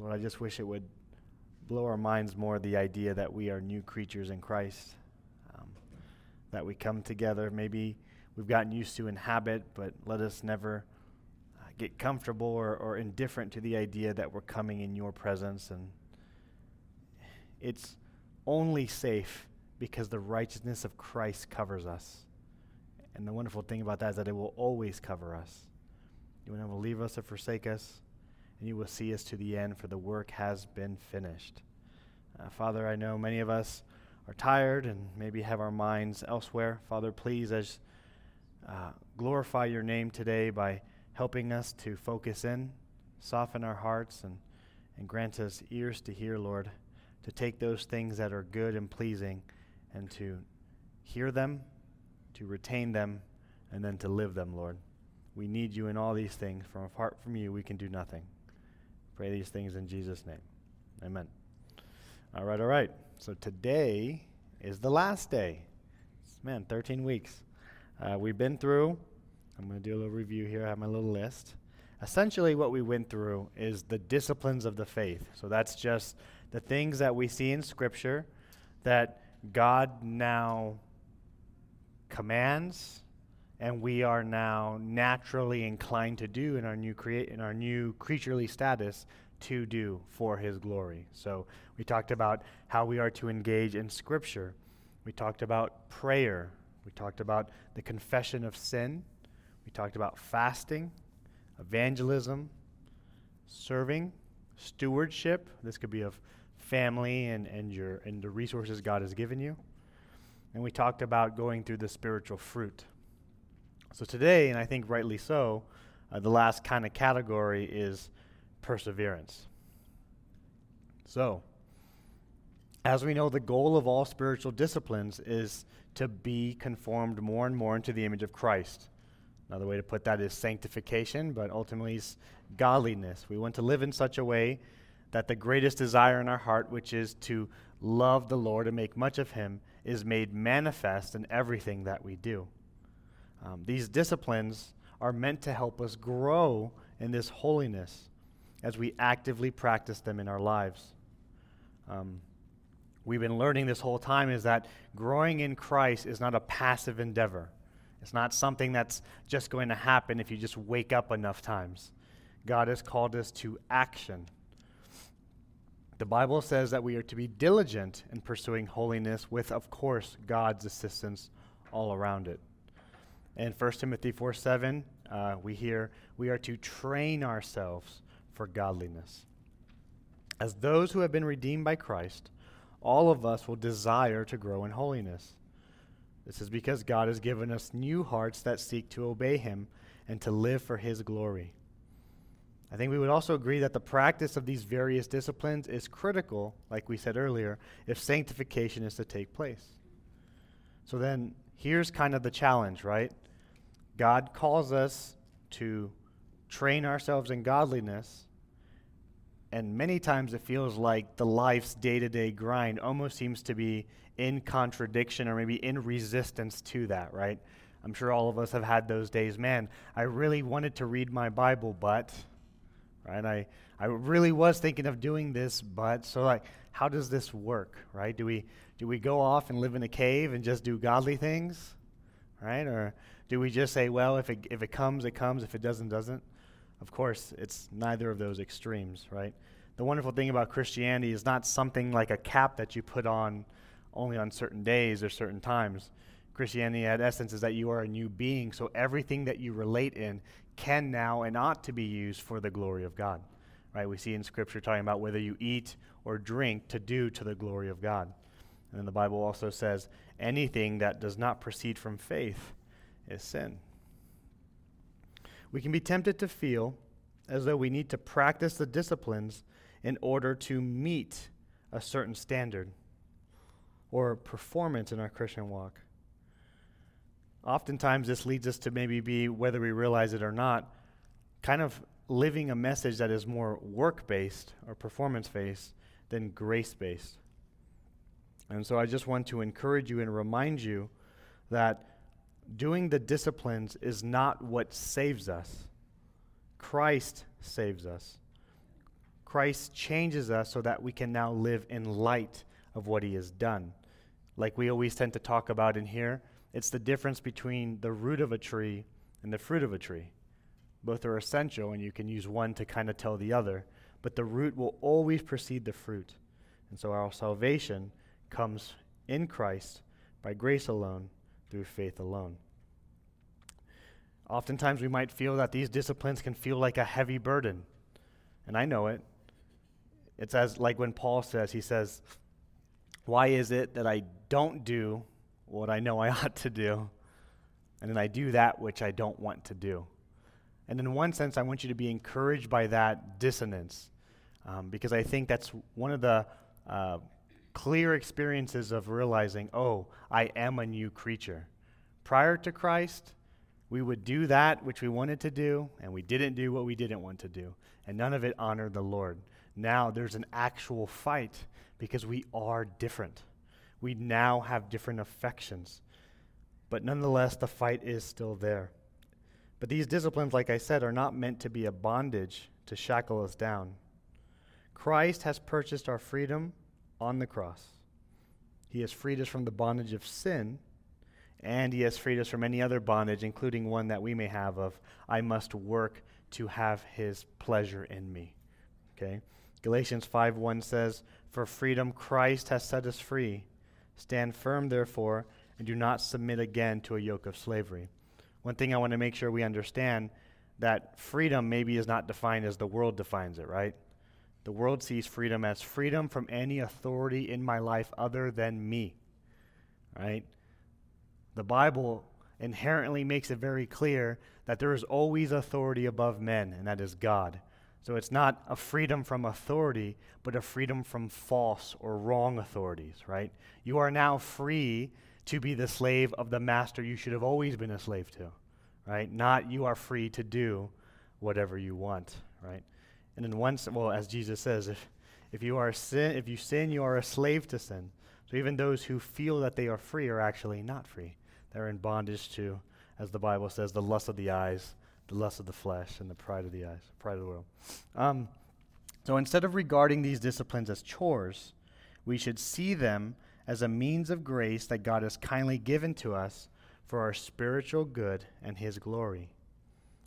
Lord, I just wish it would blow our minds more the idea that we are new creatures in Christ, um, that we come together. Maybe we've gotten used to inhabit, but let us never uh, get comfortable or, or indifferent to the idea that we're coming in your presence. And it's only safe because the righteousness of Christ covers us. And the wonderful thing about that is that it will always cover us. You will never leave us or forsake us, and you will see us to the end, for the work has been finished. Uh, Father, I know many of us are tired and maybe have our minds elsewhere. Father, please, as uh, glorify your name today by helping us to focus in, soften our hearts, and, and grant us ears to hear, Lord, to take those things that are good and pleasing and to hear them, to retain them, and then to live them, Lord. We need you in all these things. From apart from you, we can do nothing. Pray these things in Jesus' name. Amen. All right, all right. So today is the last day. Man, 13 weeks. Uh, we've been through, I'm going to do a little review here. I have my little list. Essentially, what we went through is the disciplines of the faith. So that's just the things that we see in Scripture that God now commands and we are now naturally inclined to do in our new create in our new creaturely status to do for his glory. So we talked about how we are to engage in scripture. We talked about prayer. We talked about the confession of sin. We talked about fasting, evangelism, serving, stewardship. This could be of family and, and your and the resources God has given you. And we talked about going through the spiritual fruit. So today, and I think rightly so, uh, the last kind of category is perseverance. So, as we know, the goal of all spiritual disciplines is to be conformed more and more into the image of Christ. Another way to put that is sanctification, but ultimately is godliness. We want to live in such a way that the greatest desire in our heart, which is to love the Lord and make much of Him, is made manifest in everything that we do. Um, these disciplines are meant to help us grow in this holiness as we actively practice them in our lives. Um, we've been learning this whole time is that growing in Christ is not a passive endeavor. It's not something that's just going to happen if you just wake up enough times. God has called us to action. The Bible says that we are to be diligent in pursuing holiness with, of course, God's assistance all around it. In 1 Timothy 4 7, uh, we hear we are to train ourselves for godliness. As those who have been redeemed by Christ, all of us will desire to grow in holiness. This is because God has given us new hearts that seek to obey Him and to live for His glory. I think we would also agree that the practice of these various disciplines is critical, like we said earlier, if sanctification is to take place. So then, here's kind of the challenge, right? God calls us to train ourselves in godliness. And many times it feels like the life's day to day grind almost seems to be in contradiction or maybe in resistance to that, right? I'm sure all of us have had those days. Man, I really wanted to read my Bible, but, right? I, I really was thinking of doing this, but, so like, how does this work, right? Do we, do we go off and live in a cave and just do godly things, right? Or do we just say, well, if it, if it comes, it comes, if it doesn't, doesn't? Of course, it's neither of those extremes, right? The wonderful thing about Christianity is not something like a cap that you put on only on certain days or certain times. Christianity, at essence, is that you are a new being, so everything that you relate in can now and ought to be used for the glory of God. Right? We see in Scripture talking about whether you eat or drink to do to the glory of God. And then the Bible also says anything that does not proceed from faith is sin. We can be tempted to feel as though we need to practice the disciplines in order to meet a certain standard or performance in our Christian walk. Oftentimes, this leads us to maybe be, whether we realize it or not, kind of living a message that is more work based or performance based than grace based. And so I just want to encourage you and remind you that doing the disciplines is not what saves us. Christ saves us. Christ changes us so that we can now live in light of what he has done. Like we always tend to talk about in here, it's the difference between the root of a tree and the fruit of a tree. Both are essential, and you can use one to kind of tell the other, but the root will always precede the fruit. And so our salvation comes in Christ by grace alone, through faith alone. Oftentimes, we might feel that these disciplines can feel like a heavy burden. And I know it. It's as like when Paul says, he says, Why is it that I don't do what I know I ought to do, and then I do that which I don't want to do? And in one sense, I want you to be encouraged by that dissonance, um, because I think that's one of the uh, clear experiences of realizing, oh, I am a new creature. Prior to Christ, we would do that which we wanted to do, and we didn't do what we didn't want to do. And none of it honored the Lord. Now there's an actual fight because we are different. We now have different affections. But nonetheless, the fight is still there. But these disciplines, like I said, are not meant to be a bondage to shackle us down. Christ has purchased our freedom on the cross. He has freed us from the bondage of sin and he has freed us from any other bondage, including one that we may have of, I must work to have his pleasure in me. Okay? Galatians 5 1 says, For freedom Christ has set us free. Stand firm, therefore, and do not submit again to a yoke of slavery. One thing I want to make sure we understand that freedom maybe is not defined as the world defines it, right? The world sees freedom as freedom from any authority in my life other than me, right? The Bible inherently makes it very clear that there is always authority above men, and that is God. So it's not a freedom from authority, but a freedom from false or wrong authorities, right? You are now free to be the slave of the master you should have always been a slave to, right? Not you are free to do whatever you want, right? And in one, well, as Jesus says, if, if you are sin, if you sin, you are a slave to sin. So even those who feel that they are free are actually not free. They're in bondage to, as the Bible says, the lust of the eyes, the lust of the flesh, and the pride of the eyes, pride of the world. Um, so instead of regarding these disciplines as chores, we should see them as a means of grace that God has kindly given to us for our spiritual good and His glory.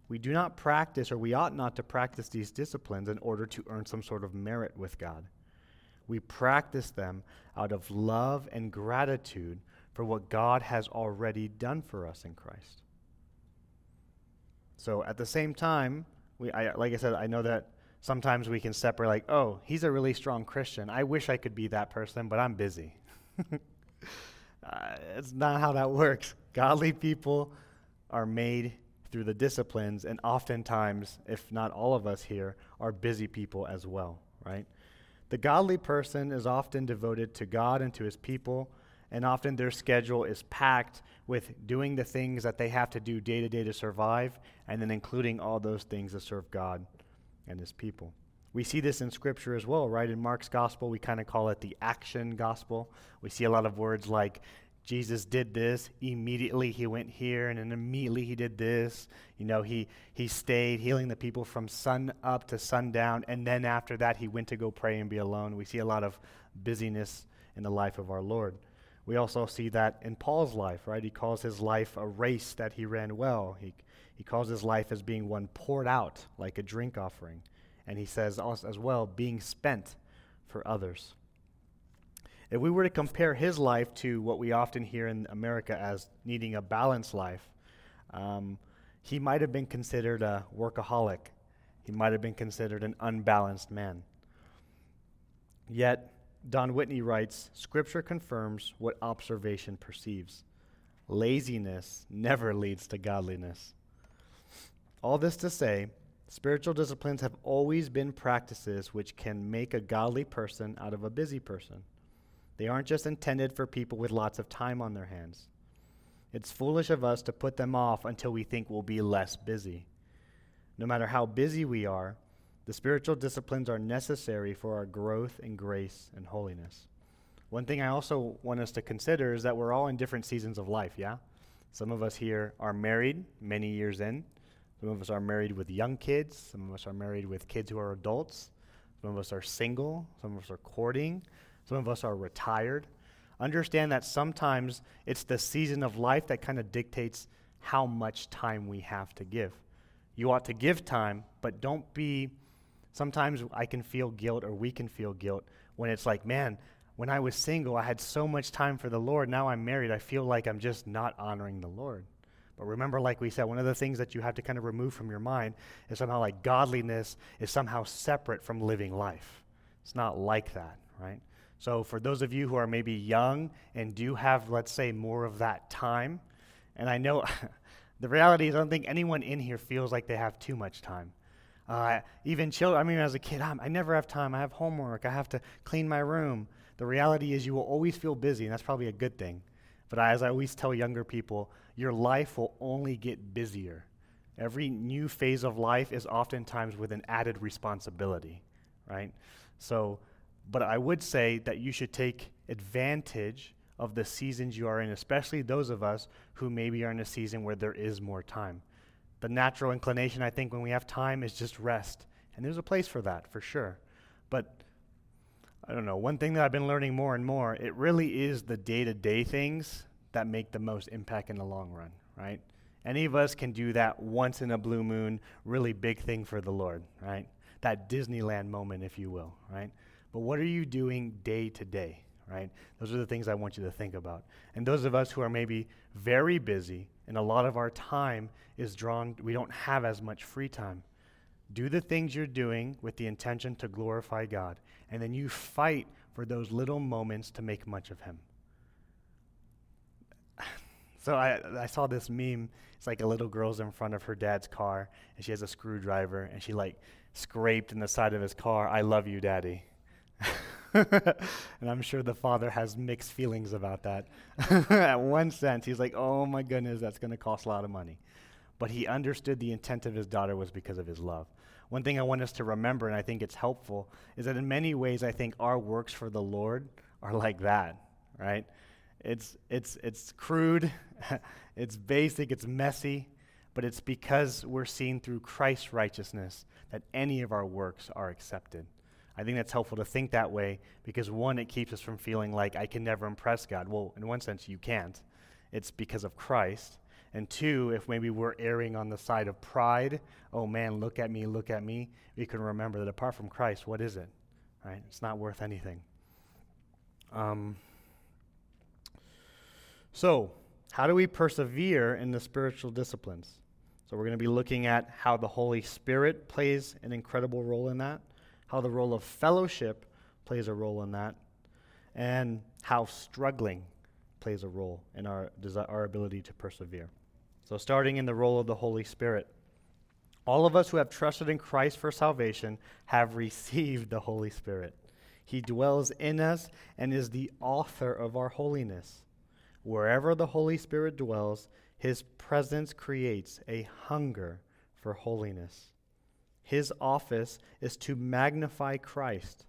We do not practice, or we ought not to practice these disciplines in order to earn some sort of merit with God. We practice them out of love and gratitude for what God has already done for us in Christ. So at the same time, we, I, like I said, I know that sometimes we can separate, like, oh, he's a really strong Christian. I wish I could be that person, but I'm busy. uh, it's not how that works. Godly people are made through the disciplines, and oftentimes, if not all of us here, are busy people as well, right? The godly person is often devoted to God and to his people and often their schedule is packed with doing the things that they have to do day to day to survive, and then including all those things that serve God and His people. We see this in Scripture as well, right? In Mark's gospel, we kind of call it the action gospel. We see a lot of words like Jesus did this, immediately he went here, and then immediately he did this. You know, he, he stayed healing the people from sun up to sundown, and then after that, he went to go pray and be alone. We see a lot of busyness in the life of our Lord. We also see that in Paul's life, right? He calls his life a race that he ran well. He, he calls his life as being one poured out like a drink offering. And he says as well, being spent for others. If we were to compare his life to what we often hear in America as needing a balanced life, um, he might have been considered a workaholic. He might have been considered an unbalanced man. Yet, Don Whitney writes Scripture confirms what observation perceives. Laziness never leads to godliness. All this to say, spiritual disciplines have always been practices which can make a godly person out of a busy person. They aren't just intended for people with lots of time on their hands. It's foolish of us to put them off until we think we'll be less busy. No matter how busy we are, the spiritual disciplines are necessary for our growth in grace and holiness. One thing I also want us to consider is that we're all in different seasons of life, yeah? Some of us here are married many years in. Some of us are married with young kids. Some of us are married with kids who are adults. Some of us are single, some of us are courting, some of us are retired. Understand that sometimes it's the season of life that kind of dictates how much time we have to give. You ought to give time, but don't be. Sometimes I can feel guilt, or we can feel guilt, when it's like, man, when I was single, I had so much time for the Lord. Now I'm married, I feel like I'm just not honoring the Lord. But remember, like we said, one of the things that you have to kind of remove from your mind is somehow like godliness is somehow separate from living life. It's not like that, right? So for those of you who are maybe young and do have, let's say, more of that time, and I know the reality is I don't think anyone in here feels like they have too much time. Uh, even children, I mean, as a kid, I'm, i never have time. I have homework. I have to clean my room. The reality is, you will always feel busy, and that's probably a good thing. But as I always tell younger people, your life will only get busier. Every new phase of life is oftentimes with an added responsibility, right? So, but I would say that you should take advantage of the seasons you are in, especially those of us who maybe are in a season where there is more time. The natural inclination, I think, when we have time is just rest. And there's a place for that, for sure. But I don't know, one thing that I've been learning more and more, it really is the day to day things that make the most impact in the long run, right? Any of us can do that once in a blue moon, really big thing for the Lord, right? That Disneyland moment, if you will, right? But what are you doing day to day? right? Those are the things I want you to think about. And those of us who are maybe very busy and a lot of our time is drawn, we don't have as much free time. Do the things you're doing with the intention to glorify God, and then you fight for those little moments to make much of Him. So I, I saw this meme. It's like a little girl's in front of her dad's car, and she has a screwdriver, and she like scraped in the side of his car, I love you, daddy. and I'm sure the father has mixed feelings about that. At one sense, he's like, oh my goodness, that's going to cost a lot of money. But he understood the intent of his daughter was because of his love. One thing I want us to remember, and I think it's helpful, is that in many ways, I think our works for the Lord are like that, right? It's, it's, it's crude, it's basic, it's messy, but it's because we're seen through Christ's righteousness that any of our works are accepted. I think that's helpful to think that way because one, it keeps us from feeling like I can never impress God. Well, in one sense, you can't. It's because of Christ. And two, if maybe we're erring on the side of pride, oh man, look at me, look at me, we can remember that apart from Christ, what is it? Right? It's not worth anything. Um, so, how do we persevere in the spiritual disciplines? So, we're going to be looking at how the Holy Spirit plays an incredible role in that how the role of fellowship plays a role in that, and how struggling plays a role in our, our ability to persevere. So, starting in the role of the Holy Spirit, all of us who have trusted in Christ for salvation have received the Holy Spirit. He dwells in us and is the author of our holiness. Wherever the Holy Spirit dwells, his presence creates a hunger for holiness. His office is to magnify Christ,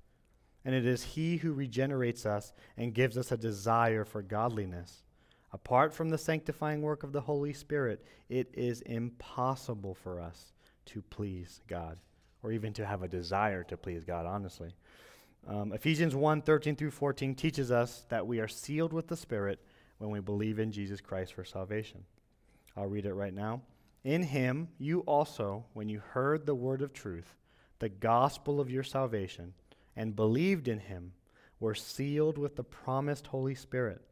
and it is He who regenerates us and gives us a desire for godliness. Apart from the sanctifying work of the Holy Spirit, it is impossible for us to please God, or even to have a desire to please God, honestly. Um, Ephesians 1 13 through 14 teaches us that we are sealed with the Spirit when we believe in Jesus Christ for salvation. I'll read it right now. In him you also, when you heard the word of truth, the gospel of your salvation, and believed in him, were sealed with the promised Holy Spirit,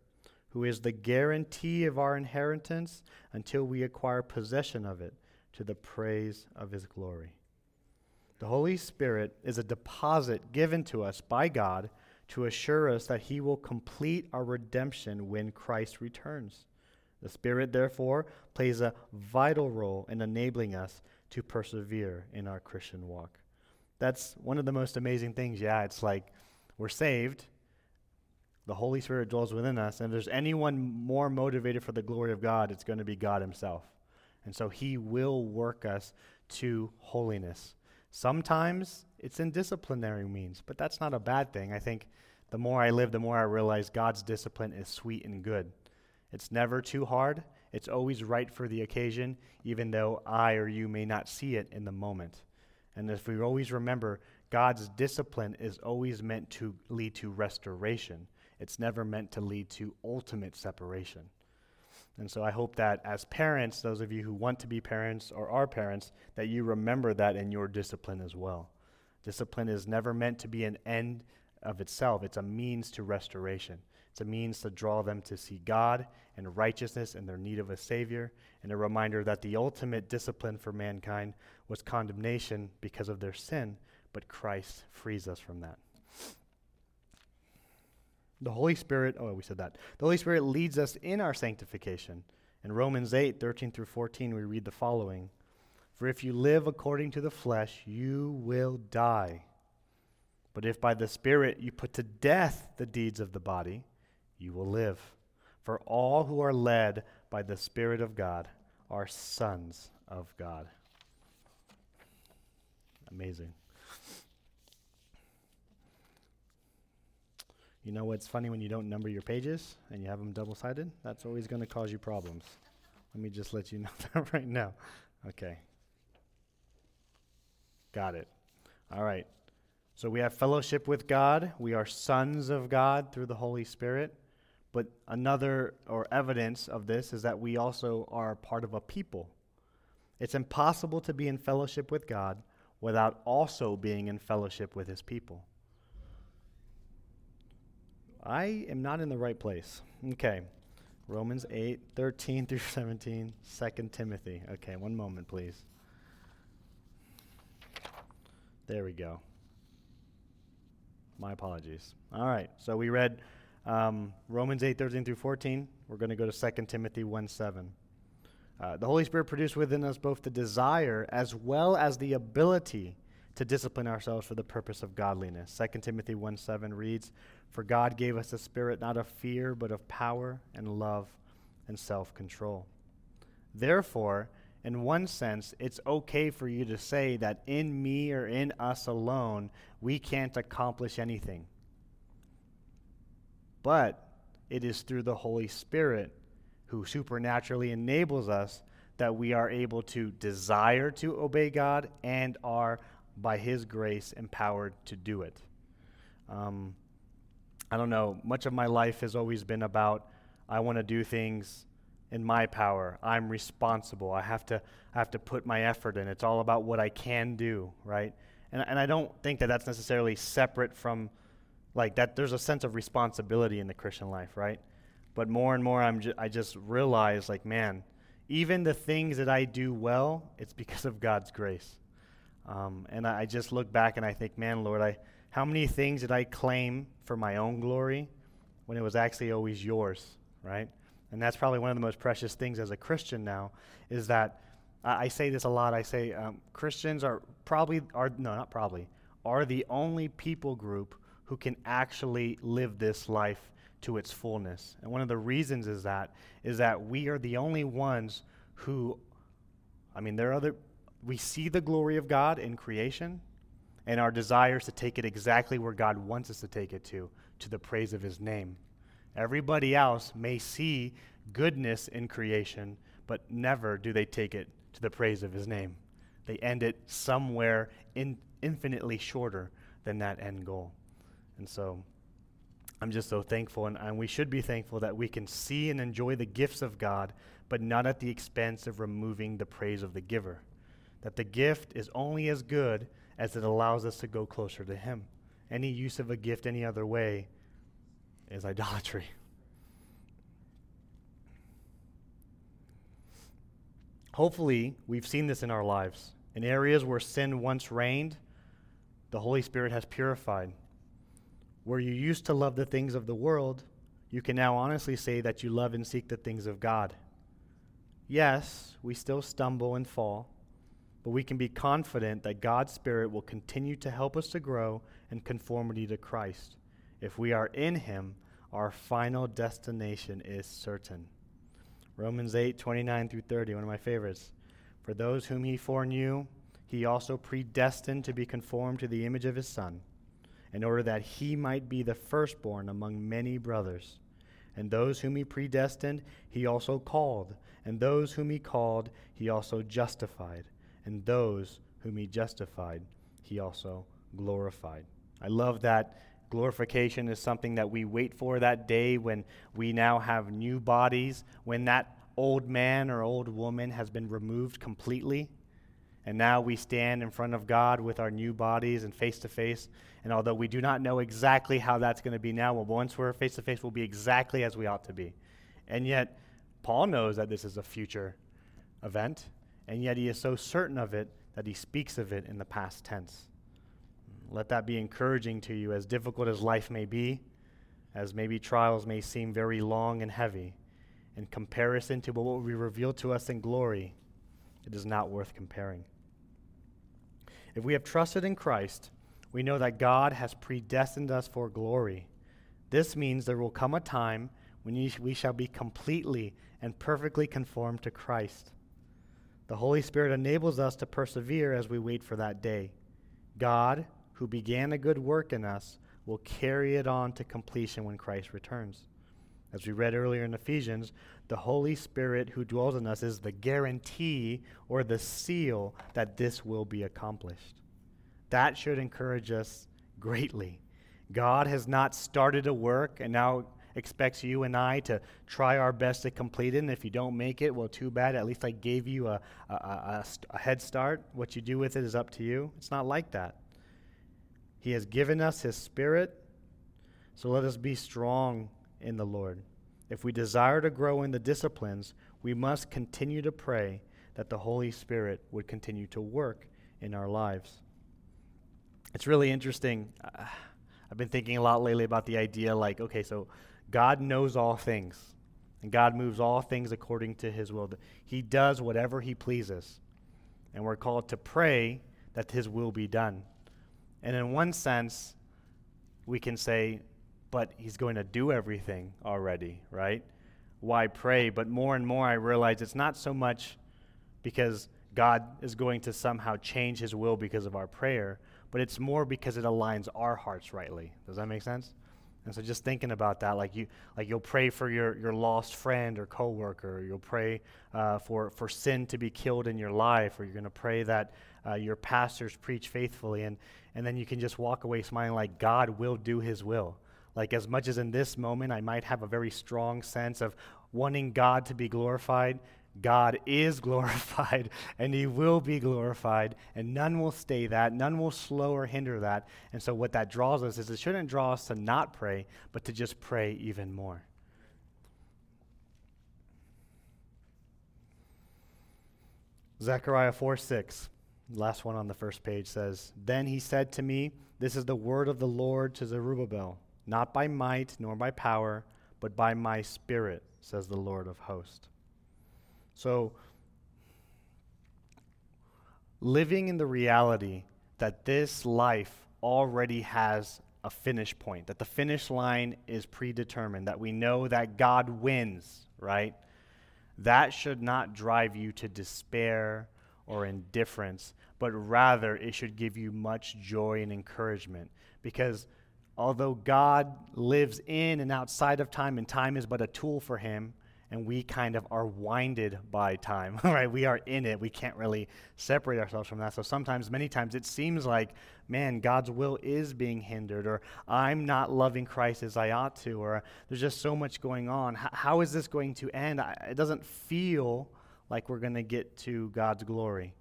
who is the guarantee of our inheritance until we acquire possession of it to the praise of his glory. The Holy Spirit is a deposit given to us by God to assure us that he will complete our redemption when Christ returns. The Spirit, therefore, plays a vital role in enabling us to persevere in our Christian walk. That's one of the most amazing things. Yeah, it's like we're saved, the Holy Spirit dwells within us, and if there's anyone more motivated for the glory of God, it's going to be God Himself. And so He will work us to holiness. Sometimes it's in disciplinary means, but that's not a bad thing. I think the more I live, the more I realize God's discipline is sweet and good. It's never too hard. It's always right for the occasion, even though I or you may not see it in the moment. And if we always remember, God's discipline is always meant to lead to restoration. It's never meant to lead to ultimate separation. And so I hope that as parents, those of you who want to be parents or are parents, that you remember that in your discipline as well. Discipline is never meant to be an end of itself, it's a means to restoration. It's a means to draw them to see God and righteousness and their need of a Savior, and a reminder that the ultimate discipline for mankind was condemnation because of their sin, but Christ frees us from that. The Holy Spirit, oh, we said that. The Holy Spirit leads us in our sanctification. In Romans 8, 13 through 14, we read the following For if you live according to the flesh, you will die. But if by the Spirit you put to death the deeds of the body, you will live. For all who are led by the Spirit of God are sons of God. Amazing. You know what's funny when you don't number your pages and you have them double sided? That's always going to cause you problems. Let me just let you know that right now. Okay. Got it. All right. So we have fellowship with God. We are sons of God through the Holy Spirit. But another or evidence of this is that we also are part of a people. It's impossible to be in fellowship with God without also being in fellowship with his people. I am not in the right place. Okay. Romans 8, 13 through 17, 2 Timothy. Okay, one moment, please. There we go. My apologies. All right, so we read um, Romans 8, 13 through 14. We're going to go to 2 Timothy 1, 7. Uh, the Holy Spirit produced within us both the desire as well as the ability to discipline ourselves for the purpose of godliness. 2 Timothy 1 7 reads, For God gave us a spirit not of fear, but of power and love and self control. Therefore, in one sense, it's okay for you to say that in me or in us alone, we can't accomplish anything. But it is through the Holy Spirit who supernaturally enables us that we are able to desire to obey God and are by His grace, empowered to do it. Um, I don't know, much of my life has always been about I want to do things in my power. I'm responsible. I have to, I have to put my effort in. It's all about what I can do, right? And, and I don't think that that's necessarily separate from, like, that there's a sense of responsibility in the Christian life, right? But more and more, I'm ju- I just realize, like, man, even the things that I do well, it's because of God's grace. Um, and I, I, just look back and I think, man, Lord, I, how many things did I claim for my own glory when it was actually always yours, right? And that's probably one of the most precious things as a Christian now is that I, I say this a lot. I say um, Christians are probably, are no, not probably, are the only people group who can actually live this life to its fullness. And one of the reasons is that is that we are the only ones who I mean there are other we see the glory of God in creation and our desires to take it exactly where God wants us to take it to, to the praise of His name. Everybody else may see goodness in creation, but never do they take it to the praise of His name. They end it somewhere in, infinitely shorter than that end goal. And so I'm just so thankful, and, and we should be thankful that we can see and enjoy the gifts of God, but not at the expense of removing the praise of the giver that the gift is only as good as it allows us to go closer to Him. Any use of a gift any other way is idolatry. Hopefully, we've seen this in our lives. In areas where sin once reigned, the Holy Spirit has purified. Where you used to love the things of the world, you can now honestly say that you love and seek the things of God. Yes, we still stumble and fall, but we can be confident that God's Spirit will continue to help us to grow in conformity to Christ. If we are in Him, our final destination is certain. Romans 8, 29 through 30, one of my favorites. For those whom He foreknew, He also predestined to be conformed to the image of His Son, in order that He might be the firstborn among many brothers. And those whom He predestined, He also called. And those whom He called, He also justified and those whom he justified, he also glorified. I love that glorification is something that we wait for that day when we now have new bodies, when that old man or old woman has been removed completely. And now we stand in front of God with our new bodies and face to face. And although we do not know exactly how that's going to be now, well, once we're face to face, we'll be exactly as we ought to be. And yet, Paul knows that this is a future event, and yet he is so certain of it that he speaks of it in the past tense. Let that be encouraging to you, as difficult as life may be, as maybe trials may seem very long and heavy. In comparison to what will be revealed to us in glory, it is not worth comparing. If we have trusted in Christ, we know that God has predestined us for glory. This means there will come a time when we shall be completely and perfectly conformed to Christ. The Holy Spirit enables us to persevere as we wait for that day. God, who began a good work in us, will carry it on to completion when Christ returns. As we read earlier in Ephesians, the Holy Spirit who dwells in us is the guarantee or the seal that this will be accomplished. That should encourage us greatly. God has not started a work and now expects you and I to try our best to complete it. And if you don't make it, well, too bad. At least I gave you a, a, a, a head start. What you do with it is up to you. It's not like that. He has given us His Spirit, so let us be strong in the Lord. If we desire to grow in the disciplines, we must continue to pray that the Holy Spirit would continue to work in our lives. It's really interesting. I've been thinking a lot lately about the idea like, okay, so God knows all things, and God moves all things according to his will. He does whatever he pleases. And we're called to pray that his will be done. And in one sense, we can say, but he's going to do everything already, right? Why pray? But more and more I realize it's not so much because God is going to somehow change his will because of our prayer, but it's more because it aligns our hearts rightly. Does that make sense? And so just thinking about that, like you, like you'll pray for your, your lost friend or coworker, or you'll pray uh, for, for sin to be killed in your life, or you're going to pray that uh, your pastors preach faithfully, and, and then you can just walk away smiling like God will do his will. Like, as much as in this moment I might have a very strong sense of wanting God to be glorified, God is glorified and he will be glorified, and none will stay that. None will slow or hinder that. And so, what that draws us is it shouldn't draw us to not pray, but to just pray even more. Zechariah 4 6, last one on the first page says, Then he said to me, This is the word of the Lord to Zerubbabel not by might nor by power, but by my spirit, says the Lord of hosts. So, living in the reality that this life already has a finish point, that the finish line is predetermined, that we know that God wins, right? That should not drive you to despair or indifference, but rather it should give you much joy and encouragement because although God lives in and outside of time, and time is but a tool for him, and we kind of are winded by time, right? We are in it. We can't really separate ourselves from that. So sometimes, many times, it seems like, man, God's will is being hindered, or I'm not loving Christ as I ought to, or there's just so much going on. H- how is this going to end? I, it doesn't feel like we're going to get to God's glory.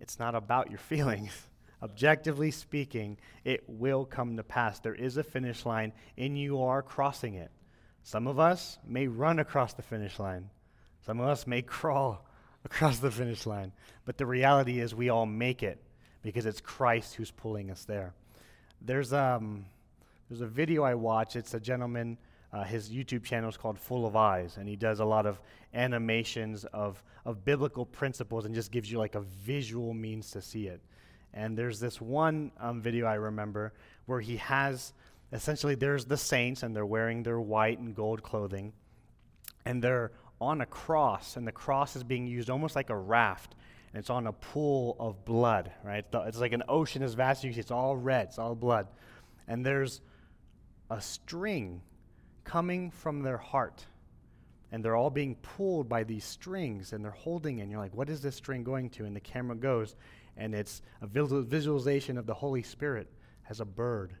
It's not about your feelings objectively speaking, it will come to pass. There is a finish line, and you are crossing it. Some of us may run across the finish line, some of us may crawl across the finish line. But the reality is, we all make it because it's Christ who's pulling us there. There's, um, there's a video I watch, it's a gentleman. Uh, his YouTube channel is called Full of Eyes, and he does a lot of animations of, of biblical principles and just gives you like a visual means to see it. And there's this one um, video I remember where he has essentially there's the saints and they're wearing their white and gold clothing and they're on a cross and the cross is being used almost like a raft and it's on a pool of blood right? It's like an ocean as vast as you see. It's all red it's all blood. And there's a string coming from their heart and they're all being pulled by these strings and they're holding and you're like what is this string going to? And the camera goes and it's a visualization of the Holy Spirit as a bird.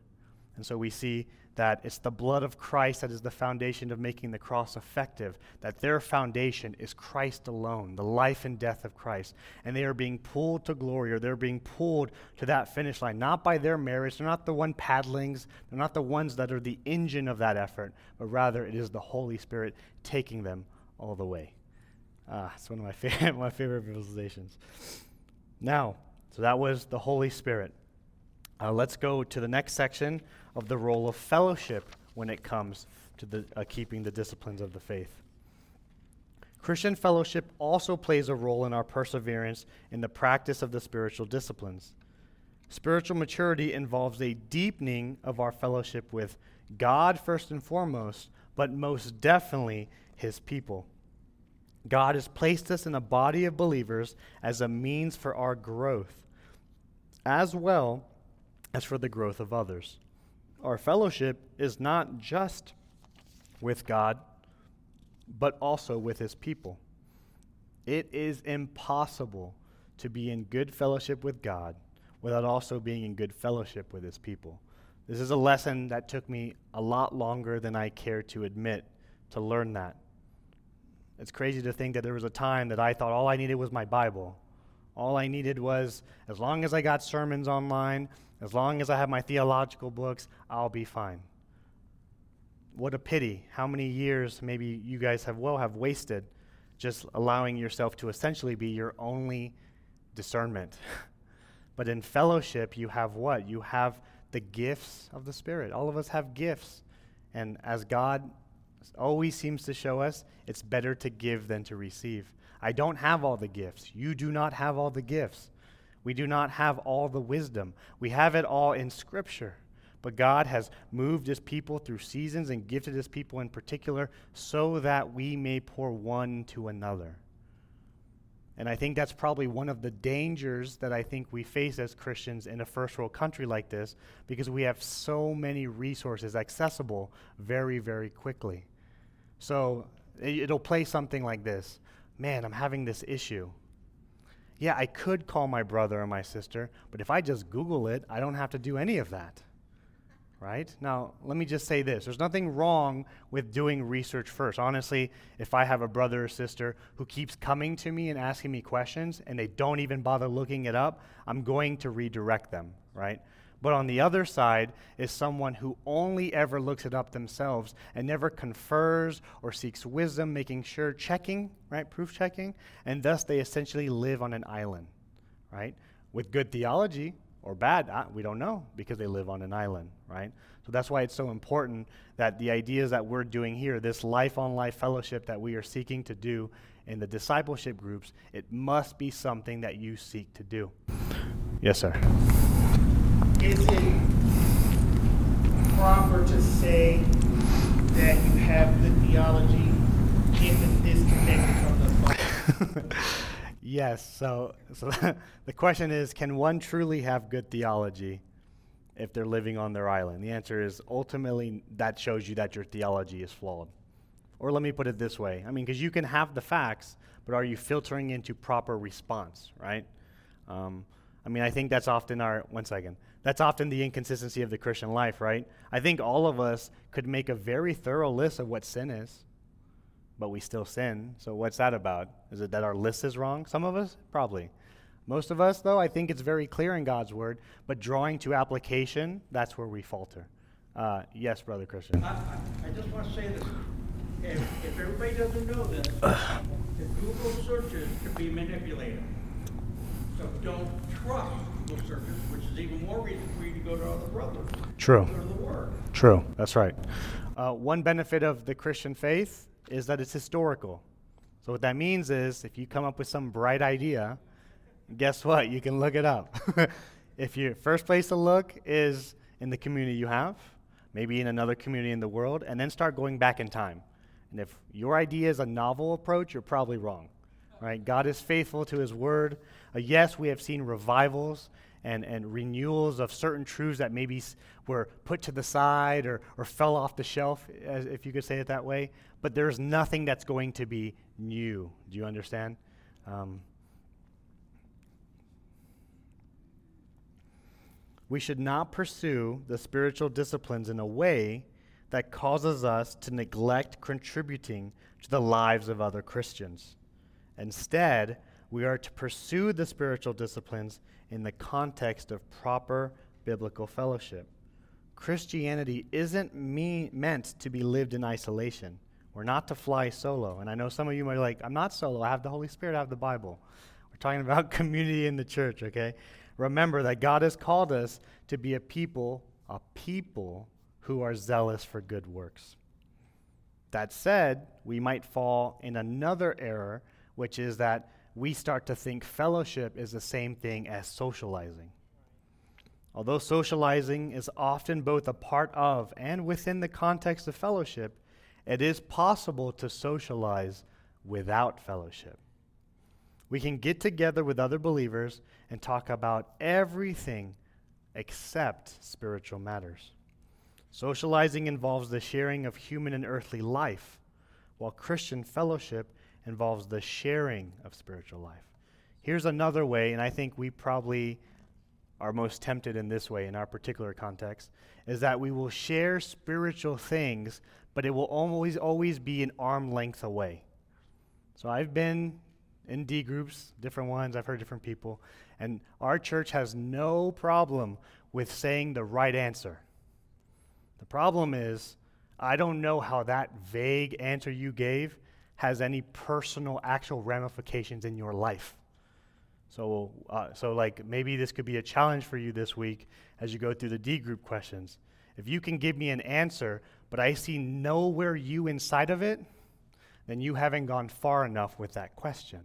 And so we see that it's the blood of Christ that is the foundation of making the cross effective, that their foundation is Christ alone, the life and death of Christ. And they are being pulled to glory, or they're being pulled to that finish line, not by their merits. They're not the one paddlings, they're not the ones that are the engine of that effort, but rather it is the Holy Spirit taking them all the way. Ah, it's one of my favorite, my favorite visualizations. Now, so that was the Holy Spirit. Uh, let's go to the next section of the role of fellowship when it comes to the, uh, keeping the disciplines of the faith. Christian fellowship also plays a role in our perseverance in the practice of the spiritual disciplines. Spiritual maturity involves a deepening of our fellowship with God, first and foremost, but most definitely His people. God has placed us in a body of believers as a means for our growth, as well as for the growth of others. Our fellowship is not just with God, but also with his people. It is impossible to be in good fellowship with God without also being in good fellowship with his people. This is a lesson that took me a lot longer than I care to admit to learn that. It's crazy to think that there was a time that I thought all I needed was my Bible. All I needed was, as long as I got sermons online, as long as I have my theological books, I'll be fine. What a pity. How many years maybe you guys have well have wasted just allowing yourself to essentially be your only discernment. but in fellowship, you have what? You have the gifts of the Spirit. All of us have gifts. And as God always seems to show us, it's better to give than to receive. I don't have all the gifts. You do not have all the gifts. We do not have all the wisdom. We have it all in Scripture. But God has moved his people through seasons and gifted his people in particular so that we may pour one to another. And I think that's probably one of the dangers that I think we face as Christians in a first world country like this because we have so many resources accessible very, very quickly. So it'll play something like this Man, I'm having this issue yeah, I could call my brother or my sister, but if I just Google it, I don't have to do any of that. Right? Now, let me just say this there's nothing wrong with doing research first. Honestly, if I have a brother or sister who keeps coming to me and asking me questions and they don't even bother looking it up, I'm going to redirect them, right? But on the other side is someone who only ever looks it up themselves and never confers or seeks wisdom, making sure, checking, right, proof checking, and thus they essentially live on an island, right? With good theology or bad, uh, we don't know because they live on an island, right? So that's why it's so important that the ideas that we're doing here, this life on life fellowship that we are seeking to do in the discipleship groups, it must be something that you seek to do. Yes, sir is it proper to say that you have good theology if it's disconnected from the yes. So, so the question is, can one truly have good theology if they're living on their island? The answer is ultimately that shows you that your theology is flawed. Or let me put it this way: I mean, because you can have the facts, but are you filtering into proper response? Right. Um, I mean, I think that's often our one second. That's often the inconsistency of the Christian life, right? I think all of us could make a very thorough list of what sin is, but we still sin. So what's that about? Is it that our list is wrong? Some of us? Probably. Most of us, though, I think it's very clear in God's word, but drawing to application, that's where we falter. Uh, yes, Brother Christian. I, I, I, just want to say this. If, if everybody doesn't know this, the Google searches can be manipulated. So don't trust Which is even more reason for you to go to other brothers. True. True. That's right. Uh, one benefit of the Christian faith is that it's historical. So what that means is, if you come up with some bright idea, guess what? You can look it up. if your first place to look is in the community you have, maybe in another community in the world, and then start going back in time. And if your idea is a novel approach, you're probably wrong right? God is faithful to his word. Uh, yes, we have seen revivals and, and renewals of certain truths that maybe were put to the side or, or fell off the shelf, as, if you could say it that way. But there's nothing that's going to be new. Do you understand? Um, we should not pursue the spiritual disciplines in a way that causes us to neglect contributing to the lives of other Christians. Instead, we are to pursue the spiritual disciplines in the context of proper biblical fellowship. Christianity isn't me- meant to be lived in isolation. We're not to fly solo. And I know some of you might be like, I'm not solo. I have the Holy Spirit, I have the Bible. We're talking about community in the church, okay? Remember that God has called us to be a people, a people who are zealous for good works. That said, we might fall in another error, which is that we start to think fellowship is the same thing as socializing. Although socializing is often both a part of and within the context of fellowship, it is possible to socialize without fellowship. We can get together with other believers and talk about everything except spiritual matters. Socializing involves the sharing of human and earthly life, while Christian fellowship involves the sharing of spiritual life. Here's another way, and I think we probably are most tempted in this way in our particular context, is that we will share spiritual things, but it will always always be an arm length away. So I've been in D groups, different ones, I've heard different people. And our church has no problem with saying the right answer. The problem is, I don't know how that vague answer you gave has any personal, actual ramifications in your life. So, uh, so like maybe this could be a challenge for you this week as you go through the D group questions. If you can give me an answer, but I see nowhere you inside of it, then you haven't gone far enough with that question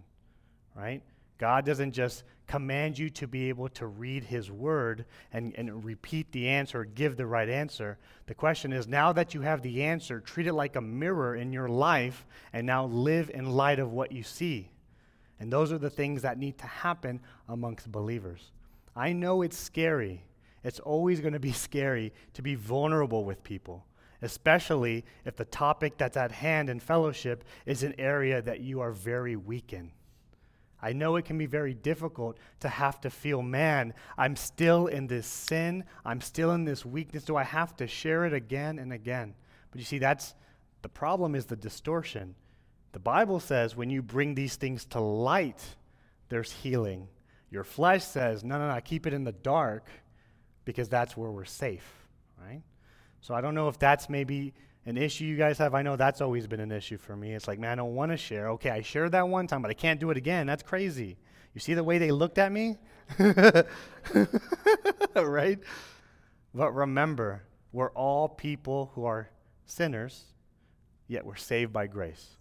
right? God doesn't just command you to be able to read His Word and, and repeat the answer, give the right answer. The question is now that you have the answer, treat it like a mirror in your life and now live in light of what you see. And those are the things that need to happen amongst believers. I know it's scary. It's always going to be scary to be vulnerable with people, especially if the topic that's at hand in fellowship is an area that you are very weak in. I know it can be very difficult to have to feel, man, I'm still in this sin. I'm still in this weakness. Do I have to share it again and again? But you see, that's the problem is the distortion. The Bible says when you bring these things to light, there's healing. Your flesh says, no, no, no, keep it in the dark because that's where we're safe, right? So I don't know if that's maybe an issue you guys have? I know that's always been an issue for me. It's like, man, I don't want to share. Okay, I shared that one time, but I can't do it again. That's crazy. You see the way they looked at me? right? But remember, we're all people who are sinners, yet we're saved by grace.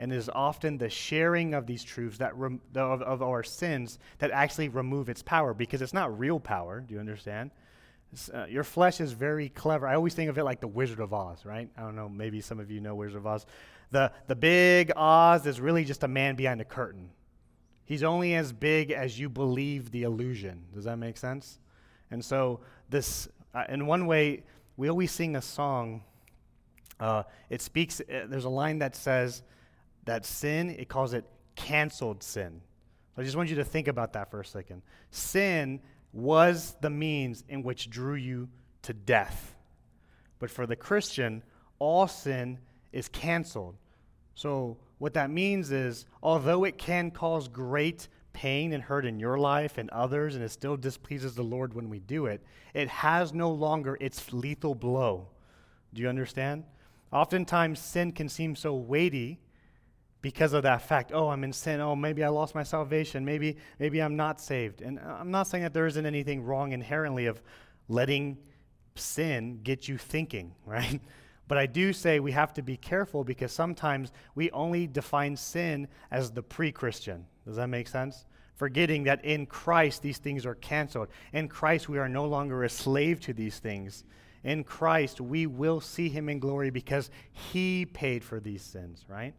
And it is often the sharing of these truths that rem- of, of our sins that actually remove its power because it's not real power. Do you understand? Uh, your flesh is very clever. I always think of it like the Wizard of Oz, right? I don't know, maybe some of you know Wizard of Oz. The, the big Oz is really just a man behind a curtain. He's only as big as you believe the illusion. Does that make sense? And so, this, uh, in one way, we always sing a song. Uh, it speaks, uh, there's a line that says that sin, it calls it canceled sin. I just want you to think about that for a second. Sin was the means in which drew you to death. But for the Christian, all sin is canceled. So, what that means is, although it can cause great pain and hurt in your life and others, and it still displeases the Lord when we do it, it has no longer its lethal blow. Do you understand? Oftentimes, sin can seem so weighty because of that fact oh i'm in sin. Oh maybe i lost my salvation. Maybe maybe i'm not saved. And uh, i'm not saying that there isn't anything wrong inherently of letting sin get you thinking right? But i do say we have to be careful because sometimes we only define sin as the pre-christian. Does that make sense? Forgetting that in christ these things are canceled. In christ we are no longer a slave to these things. In christ we will see him in glory because he paid for these sins right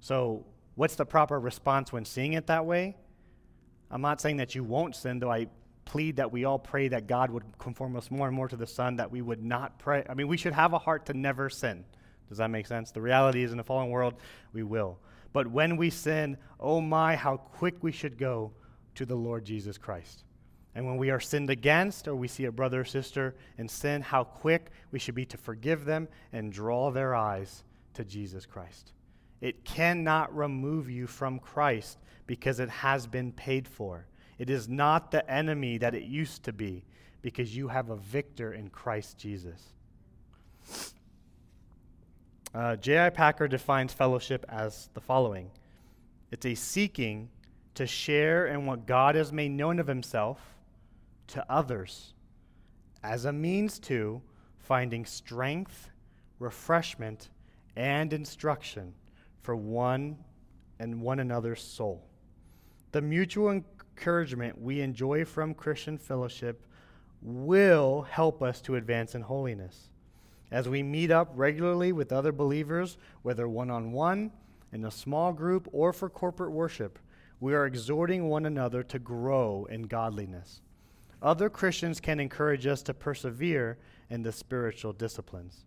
so, what's the proper response when seeing it that way? I'm not saying that you won't sin, though I plead that we all pray that God would conform us more and more to the Son, that we would not pray. I mean, we should have a heart to never sin. Does that make sense? The reality is, in a fallen world, we will. But when we sin, oh my, how quick we should go to the Lord Jesus Christ. And when we are sinned against or we see a brother or sister in sin, how quick we should be to forgive them and draw their eyes to Jesus Christ. It cannot remove you from Christ because it has been paid for. It is not the enemy that it used to be because you have a victor in Christ Jesus. Uh, J.I. Packer defines fellowship as the following it's a seeking to share in what God has made known of himself to others as a means to finding strength, refreshment, and instruction for one and one another's soul. The mutual encouragement we enjoy from Christian fellowship will help us to advance in holiness. As we meet up regularly with other believers, whether one on one, in a small group, or for corporate worship, we are exhorting one another to grow in godliness. Other Christians can encourage us to persevere in the spiritual disciplines.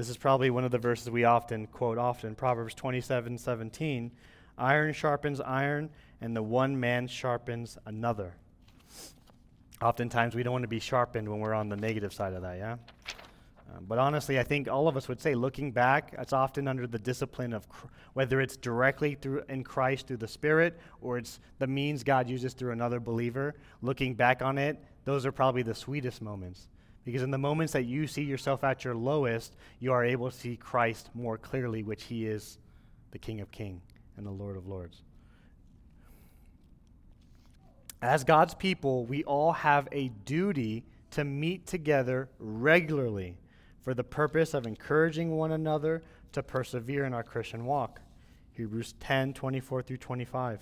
This is probably one of the verses we often quote often Proverbs 27 17. Iron sharpens iron, and the one man sharpens another. Oftentimes, we don't want to be sharpened when we're on the negative side of that, yeah? Um, but honestly, I think all of us would say, looking back, it's often under the discipline of cr- whether it's directly through in Christ through the Spirit or it's the means God uses through another believer. Looking back on it, those are probably the sweetest moments. Because in the moments that you see yourself at your lowest, you are able to see Christ more clearly, which He is the King of Kings and the Lord of Lords. As God's people, we all have a duty to meet together regularly for the purpose of encouraging one another to persevere in our Christian walk. Hebrews 10 24 through 25.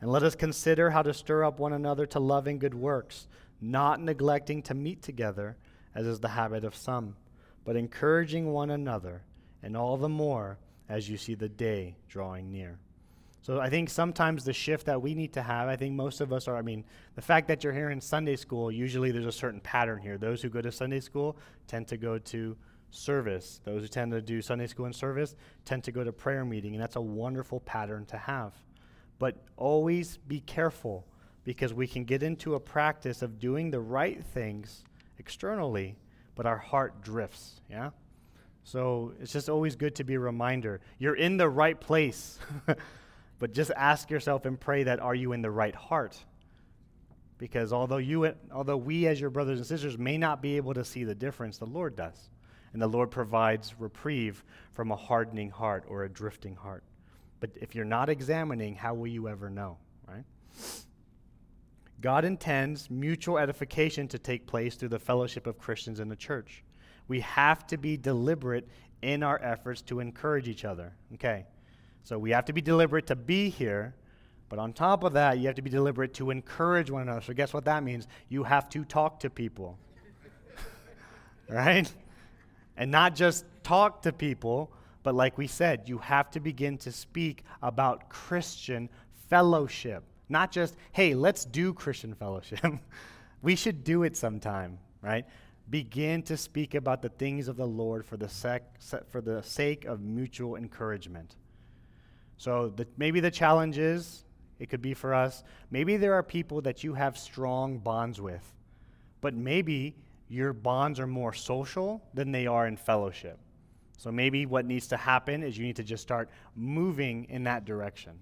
And let us consider how to stir up one another to love and good works, not neglecting to meet together, as is the habit of some, but encouraging one another, and all the more as you see the day drawing near. So I think sometimes the shift that we need to have, I think most of us are, I mean, the fact that you're here in Sunday school, usually there's a certain pattern here. Those who go to Sunday school tend to go to service. Those who tend to do Sunday school and service tend to go to prayer meeting, and that's a wonderful pattern to have. But always be careful because we can get into a practice of doing the right things externally, but our heart drifts, yeah? So it's just always good to be a reminder. You're in the right place. But just ask yourself and pray that are you in the right heart? Because although you although we as your brothers and sisters may not be able to see the difference, the Lord does. And the Lord provides reprieve from a hardening heart or a drifting heart. But if you're not examining, how will you ever know, right? God intends mutual edification to take place through the fellowship of Christians in the church. We have to be deliberate in our efforts to encourage each other. Okay. So we have to be deliberate to be here, but on top of that, you have to be deliberate to encourage one another. So guess what that means? You have to talk to people. right? And not just talk to people, but like we said, you have to begin to speak about Christian fellowship. Not just, hey, let's do Christian fellowship. we should do it sometime, right? Begin to speak about the things of the Lord for the, sec- for the sake of mutual encouragement. So the, maybe the challenge is, it could be for us, maybe there are people that you have strong bonds with, but maybe your bonds are more social than they are in fellowship. So maybe what needs to happen is you need to just start moving in that direction.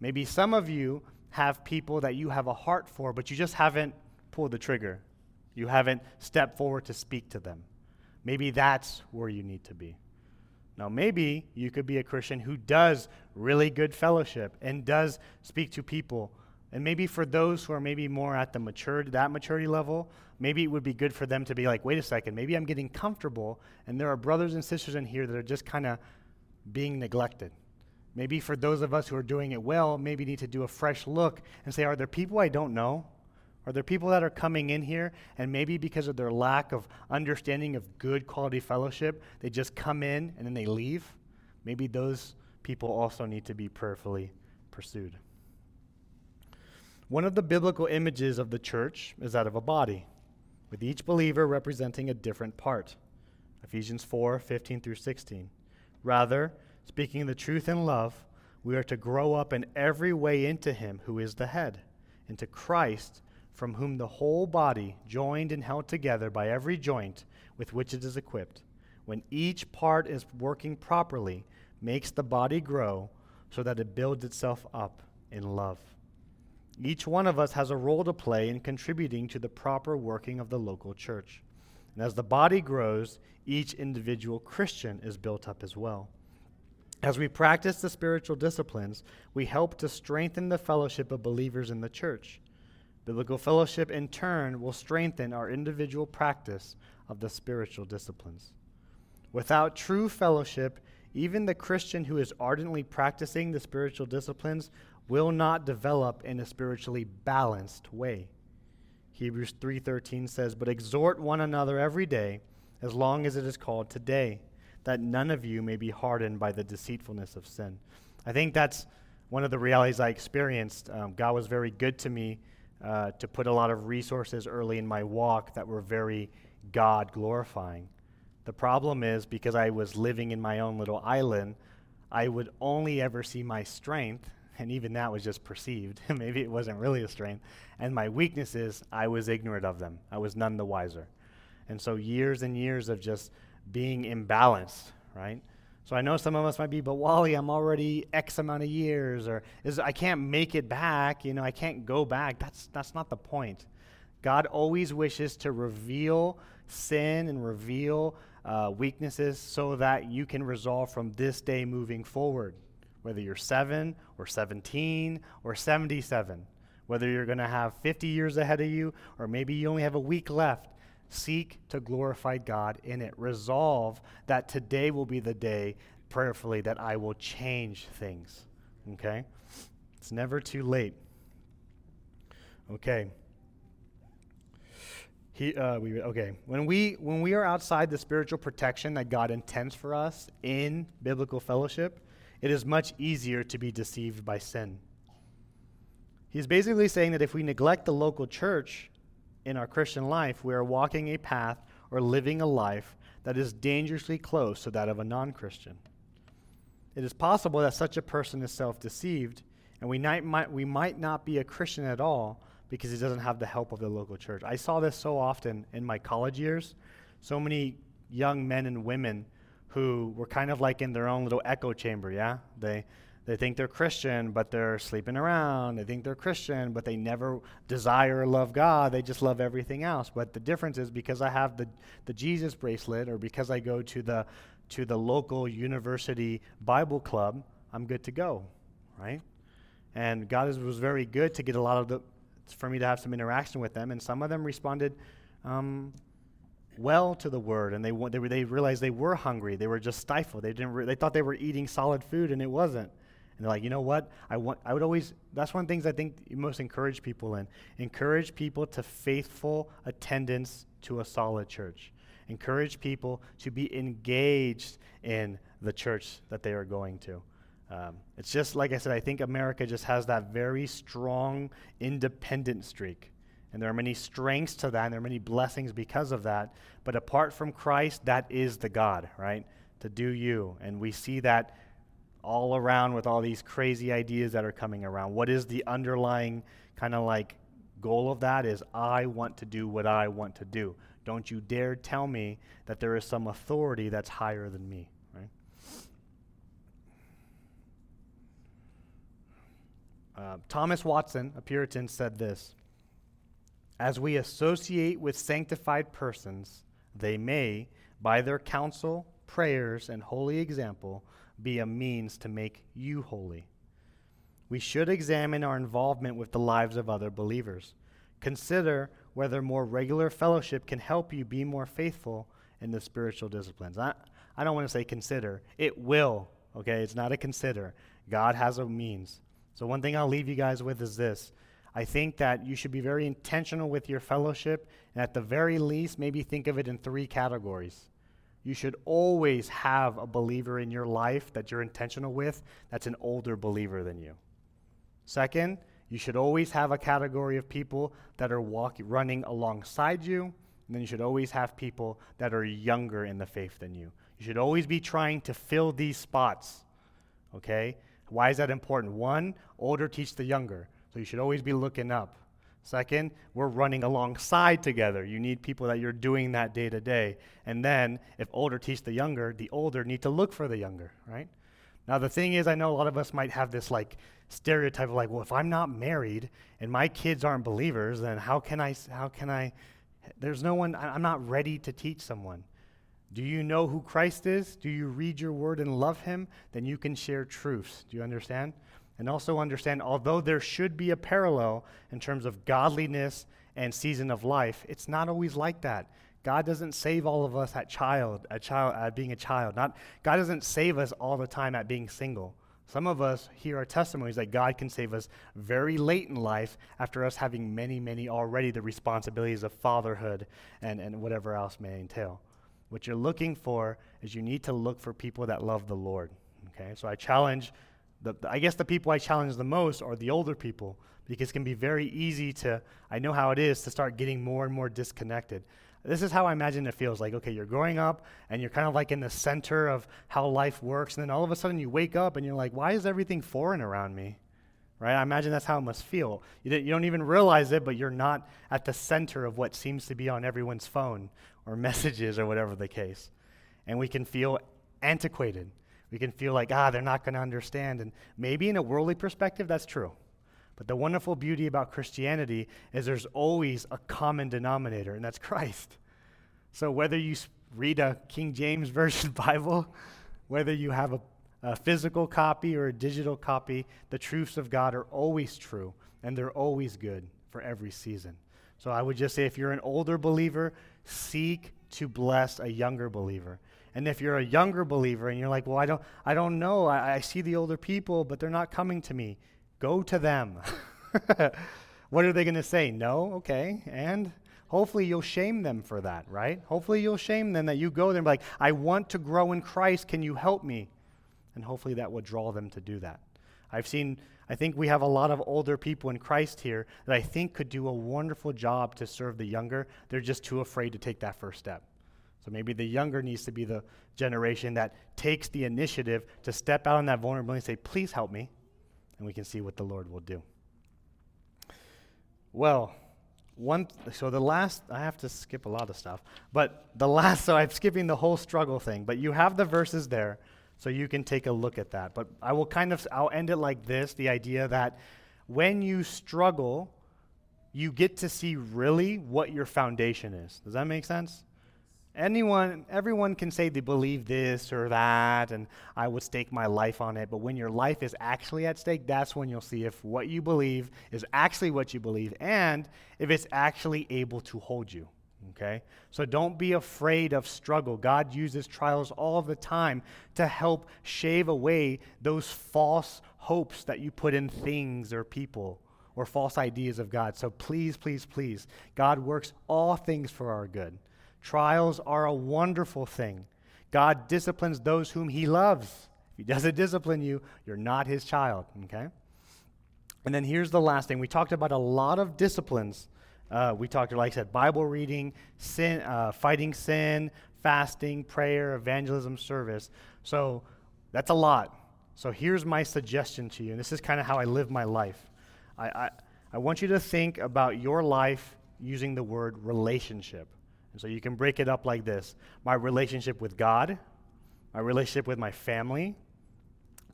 Maybe some of you have people that you have a heart for, but you just haven't pulled the trigger. You haven't stepped forward to speak to them. Maybe that's where you need to be. Now, maybe you could be a Christian who does really good fellowship and does speak to people. And maybe for those who are maybe more at the maturity, that maturity level, maybe it would be good for them to be like, wait a second, maybe I'm getting comfortable, and there are brothers and sisters in here that are just kind of being neglected. Maybe for those of us who are doing it well, maybe need to do a fresh look and say, are there people I don't know? Are there people that are coming in here and maybe because of their lack of understanding of good quality fellowship, they just come in and then they leave? Maybe those people also need to be prayerfully pursued. One of the biblical images of the church is that of a body, with each believer representing a different part. Ephesians 4 15 through 16. Rather, speaking the truth in love, we are to grow up in every way into Him who is the head, into Christ from whom the whole body, joined and held together by every joint with which it is equipped, when each part is working properly, makes the body grow so that it builds itself up in love. Each one of us has a role to play in contributing to the proper working of the local church. And as the body grows, each individual Christian is built up as well. As we practice the spiritual disciplines, we help to strengthen the fellowship of believers in the church. Biblical fellowship, in turn, will strengthen our individual practice of the spiritual disciplines. Without true fellowship, even the Christian who is ardently practicing the spiritual disciplines will not develop in a spiritually balanced way. Hebrews 3:13 says, "But exhort one another every day, as long as it is called today, that none of you may be hardened by the deceitfulness of sin." I think that's one of the realities I experienced. Um, God was very good to me uh, to put a lot of resources early in my walk that were very God glorifying. The problem is because I was living in my own little island, I would only ever see my strength, and even that was just perceived. Maybe it wasn't really a strength. And my weaknesses, I was ignorant of them. I was none the wiser. And so years and years of just being imbalanced, right? So I know some of us might be, but Wally, I'm already X amount of years, or is, I can't make it back. You know, I can't go back. That's that's not the point. God always wishes to reveal sin and reveal uh, weaknesses so that you can resolve from this day moving forward. Whether you're seven or 17 or 77, whether you're going to have 50 years ahead of you or maybe you only have a week left, Seek to glorify God in it. Resolve that today will be the day, prayerfully, that I will change things. Okay? It's never too late. Okay. He, uh, we, okay. When we, when we are outside the spiritual protection that God intends for us in biblical fellowship, it is much easier to be deceived by sin. He's basically saying that if we neglect the local church, in our Christian life, we are walking a path or living a life that is dangerously close to that of a non Christian. It is possible that such a person is self deceived, and we might, might, we might not be a Christian at all because he doesn't have the help of the local church. I saw this so often in my college years. So many young men and women who were kind of like in their own little echo chamber, yeah? They they think they're Christian, but they're sleeping around. They think they're Christian, but they never desire or love God. They just love everything else. But the difference is because I have the, the Jesus bracelet or because I go to the, to the local university Bible club, I'm good to go, right? And God is, was very good to get a lot of the, for me to have some interaction with them. And some of them responded um, well to the word. And they, they, they realized they were hungry. They were just stifled. They, didn't re- they thought they were eating solid food, and it wasn't. And they're like, you know what? I want. I would always. That's one of the things I think you most encourage people in. Encourage people to faithful attendance to a solid church. Encourage people to be engaged in the church that they are going to. Um, it's just like I said. I think America just has that very strong independent streak. And there are many strengths to that, and there are many blessings because of that. But apart from Christ, that is the God, right? To do you. And we see that all around with all these crazy ideas that are coming around. What is the underlying kind of like goal of that is I want to do what I want to do. Don't you dare tell me that there is some authority that's higher than me, right? Uh, Thomas Watson, a Puritan, said this As we associate with sanctified persons, they may, by their counsel, prayers, and holy example, be a means to make you holy. We should examine our involvement with the lives of other believers. Consider whether more regular fellowship can help you be more faithful in the spiritual disciplines. I, I don't want to say consider, it will, okay? It's not a consider. God has a means. So, one thing I'll leave you guys with is this. I think that you should be very intentional with your fellowship, and at the very least, maybe think of it in three categories. You should always have a believer in your life that you're intentional with that's an older believer than you. Second, you should always have a category of people that are walking, running alongside you. And then you should always have people that are younger in the faith than you. You should always be trying to fill these spots. Okay? Why is that important? One, older teach the younger. So you should always be looking up. Second, we're running alongside together. You need people that you're doing that day to day. And then, if older teach the younger, the older need to look for the younger, right? Now, the thing is, I know a lot of us might have this like stereotype of like, well, if I'm not married and my kids aren't believers, then how can I, how can I, there's no one, I'm not ready to teach someone. Do you know who Christ is? Do you read your word and love him? Then you can share truths. Do you understand? And also understand, although there should be a parallel in terms of godliness and season of life, it's not always like that. God doesn't save all of us at child, at child, at being a child. Not, God doesn't save us all the time at being single. Some of us hear our testimonies that God can save us very late in life after us having many, many already the responsibilities of fatherhood and, and whatever else may entail. What you're looking for is you need to look for people that love the Lord. Okay, so I challenge, the, I guess the people I challenge the most are the older people because it can be very easy to, I know how it is, to start getting more and more disconnected. This is how I imagine it feels like, okay, you're growing up and you're kind of like in the center of how life works, and then all of a sudden you wake up and you're like, why is everything foreign around me? Right? I imagine that's how it must feel. You, you don't even realize it, but you're not at the center of what seems to be on everyone's phone or messages or whatever the case. And we can feel antiquated. We can feel like, ah, they're not going to understand. And maybe in a worldly perspective, that's true. But the wonderful beauty about Christianity is there's always a common denominator, and that's Christ. So whether you read a King James Version Bible, whether you have a, a physical copy or a digital copy, the truths of God are always true, and they're always good for every season. So I would just say if you're an older believer, seek to bless a younger believer. And if you're a younger believer and you're like, well, I don't, I don't know, I, I see the older people, but they're not coming to me, go to them. what are they going to say? No? Okay. And hopefully you'll shame them for that, right? Hopefully you'll shame them that you go there and be like, I want to grow in Christ. Can you help me? And hopefully that will draw them to do that. I've seen, I think we have a lot of older people in Christ here that I think could do a wonderful job to serve the younger. They're just too afraid to take that first step. So maybe the younger needs to be the generation that takes the initiative to step out on that vulnerability and say, please help me. And we can see what the Lord will do. Well, one, th- so the last, I have to skip a lot of stuff, but the last, so I'm skipping the whole struggle thing, but you have the verses there. So you can take a look at that. But I will kind of, I'll end it like this the idea that when you struggle, you get to see really what your foundation is. Does that make sense? Anyone, everyone can say they believe this or that, and I would stake my life on it. But when your life is actually at stake, that's when you'll see if what you believe is actually what you believe and if it's actually able to hold you. Okay? So don't be afraid of struggle. God uses trials all the time to help shave away those false hopes that you put in things or people or false ideas of God. So please, please, please, God works all things for our good. Trials are a wonderful thing. God disciplines those whom he loves. If he doesn't discipline you, you're not his child, okay? And then here's the last thing. We talked about a lot of disciplines uh, we talked, like I said, Bible reading, sin, uh, fighting sin, fasting, prayer, evangelism, service. So that's a lot. So here's my suggestion to you, and this is kind of how I live my life. I, I, I want you to think about your life using the word relationship. So you can break it up like this my relationship with God, my relationship with my family,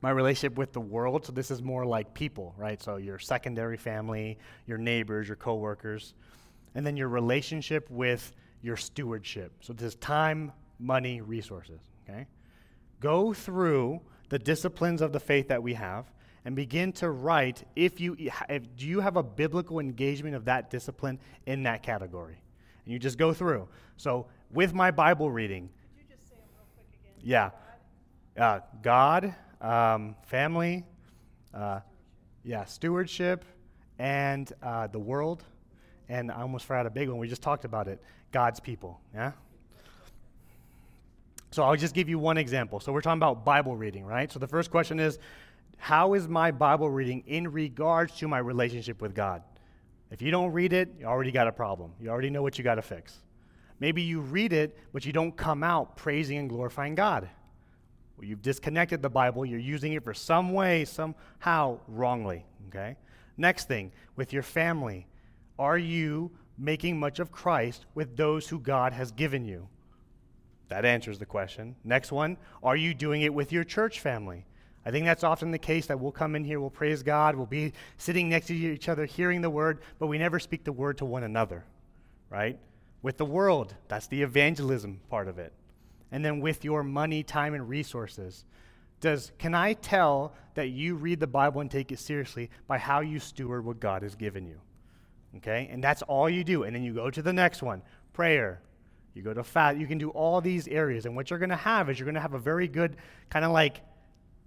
my relationship with the world. So this is more like people, right? So your secondary family, your neighbors, your coworkers, and then your relationship with your stewardship. So this is time, money, resources, okay? Go through the disciplines of the faith that we have and begin to write if you if, do you have a biblical engagement of that discipline in that category. And you just go through. So with my Bible reading, Yeah. Uh, God, um, family, uh, yeah, stewardship, and uh, the world. And I almost forgot a big one. We just talked about it God's people. Yeah? So I'll just give you one example. So we're talking about Bible reading, right? So the first question is How is my Bible reading in regards to my relationship with God? If you don't read it, you already got a problem. You already know what you got to fix. Maybe you read it, but you don't come out praising and glorifying God. Well, you've disconnected the Bible. You're using it for some way, somehow wrongly. Okay? Next thing, with your family. Are you making much of Christ with those who God has given you? That answers the question. Next one, are you doing it with your church family? I think that's often the case that we'll come in here, we'll praise God, we'll be sitting next to each other, hearing the word, but we never speak the word to one another, right? With the world, that's the evangelism part of it. And then with your money, time, and resources. Does, can I tell that you read the Bible and take it seriously by how you steward what God has given you? Okay? And that's all you do. And then you go to the next one prayer. You go to fat. You can do all these areas. And what you're going to have is you're going to have a very good kind of like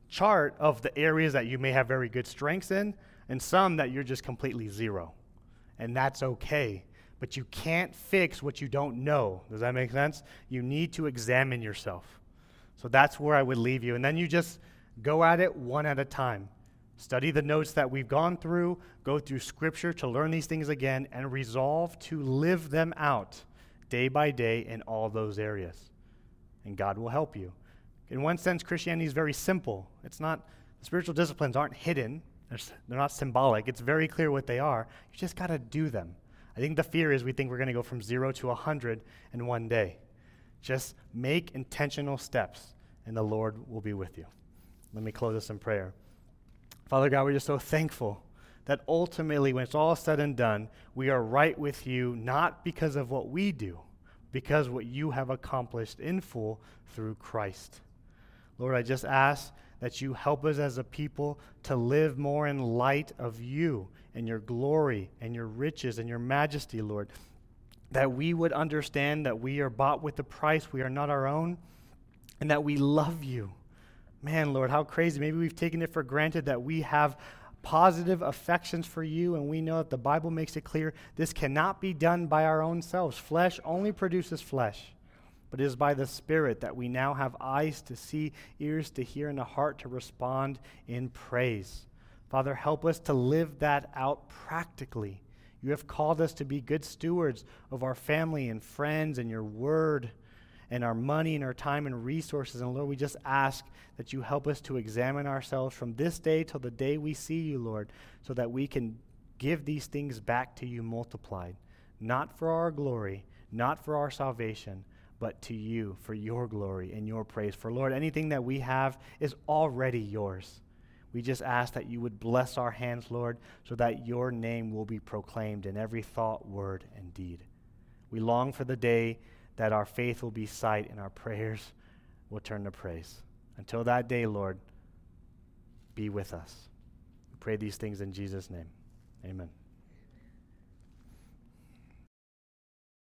chart of the areas that you may have very good strengths in and some that you're just completely zero. And that's okay. But you can't fix what you don't know. Does that make sense? You need to examine yourself. So that's where I would leave you. And then you just go at it one at a time. Study the notes that we've gone through, go through scripture to learn these things again, and resolve to live them out day by day in all those areas. And God will help you. In one sense, Christianity is very simple. It's not, spiritual disciplines aren't hidden, they're, they're not symbolic. It's very clear what they are. You just got to do them. I think the fear is we think we're going to go from zero to 100 in one day. Just make intentional steps, and the Lord will be with you. Let me close this in prayer. Father God, we're just so thankful that ultimately, when it's all said and done, we are right with you, not because of what we do, because what you have accomplished in full through Christ. Lord, I just ask that you help us as a people to live more in light of you and your glory and your riches and your majesty, Lord. That we would understand that we are bought with a price, we are not our own, and that we love you. Man, Lord, how crazy. Maybe we've taken it for granted that we have positive affections for you, and we know that the Bible makes it clear this cannot be done by our own selves. Flesh only produces flesh but it is by the Spirit that we now have eyes to see, ears to hear, and a heart to respond in praise. Father, help us to live that out practically. You have called us to be good stewards of our family and friends and your word and our money and our time and resources. And Lord, we just ask that you help us to examine ourselves from this day till the day we see you, Lord, so that we can give these things back to you multiplied, not for our glory, not for our salvation but to you for your glory and your praise. For Lord, anything that we have is already yours. We just ask that you would bless our hands, Lord, so that your name will be proclaimed in every thought, word, and deed. We long for the day that our faith will be sight and our prayers will turn to praise. Until that day, Lord, be with us. We pray these things in Jesus' name. Amen.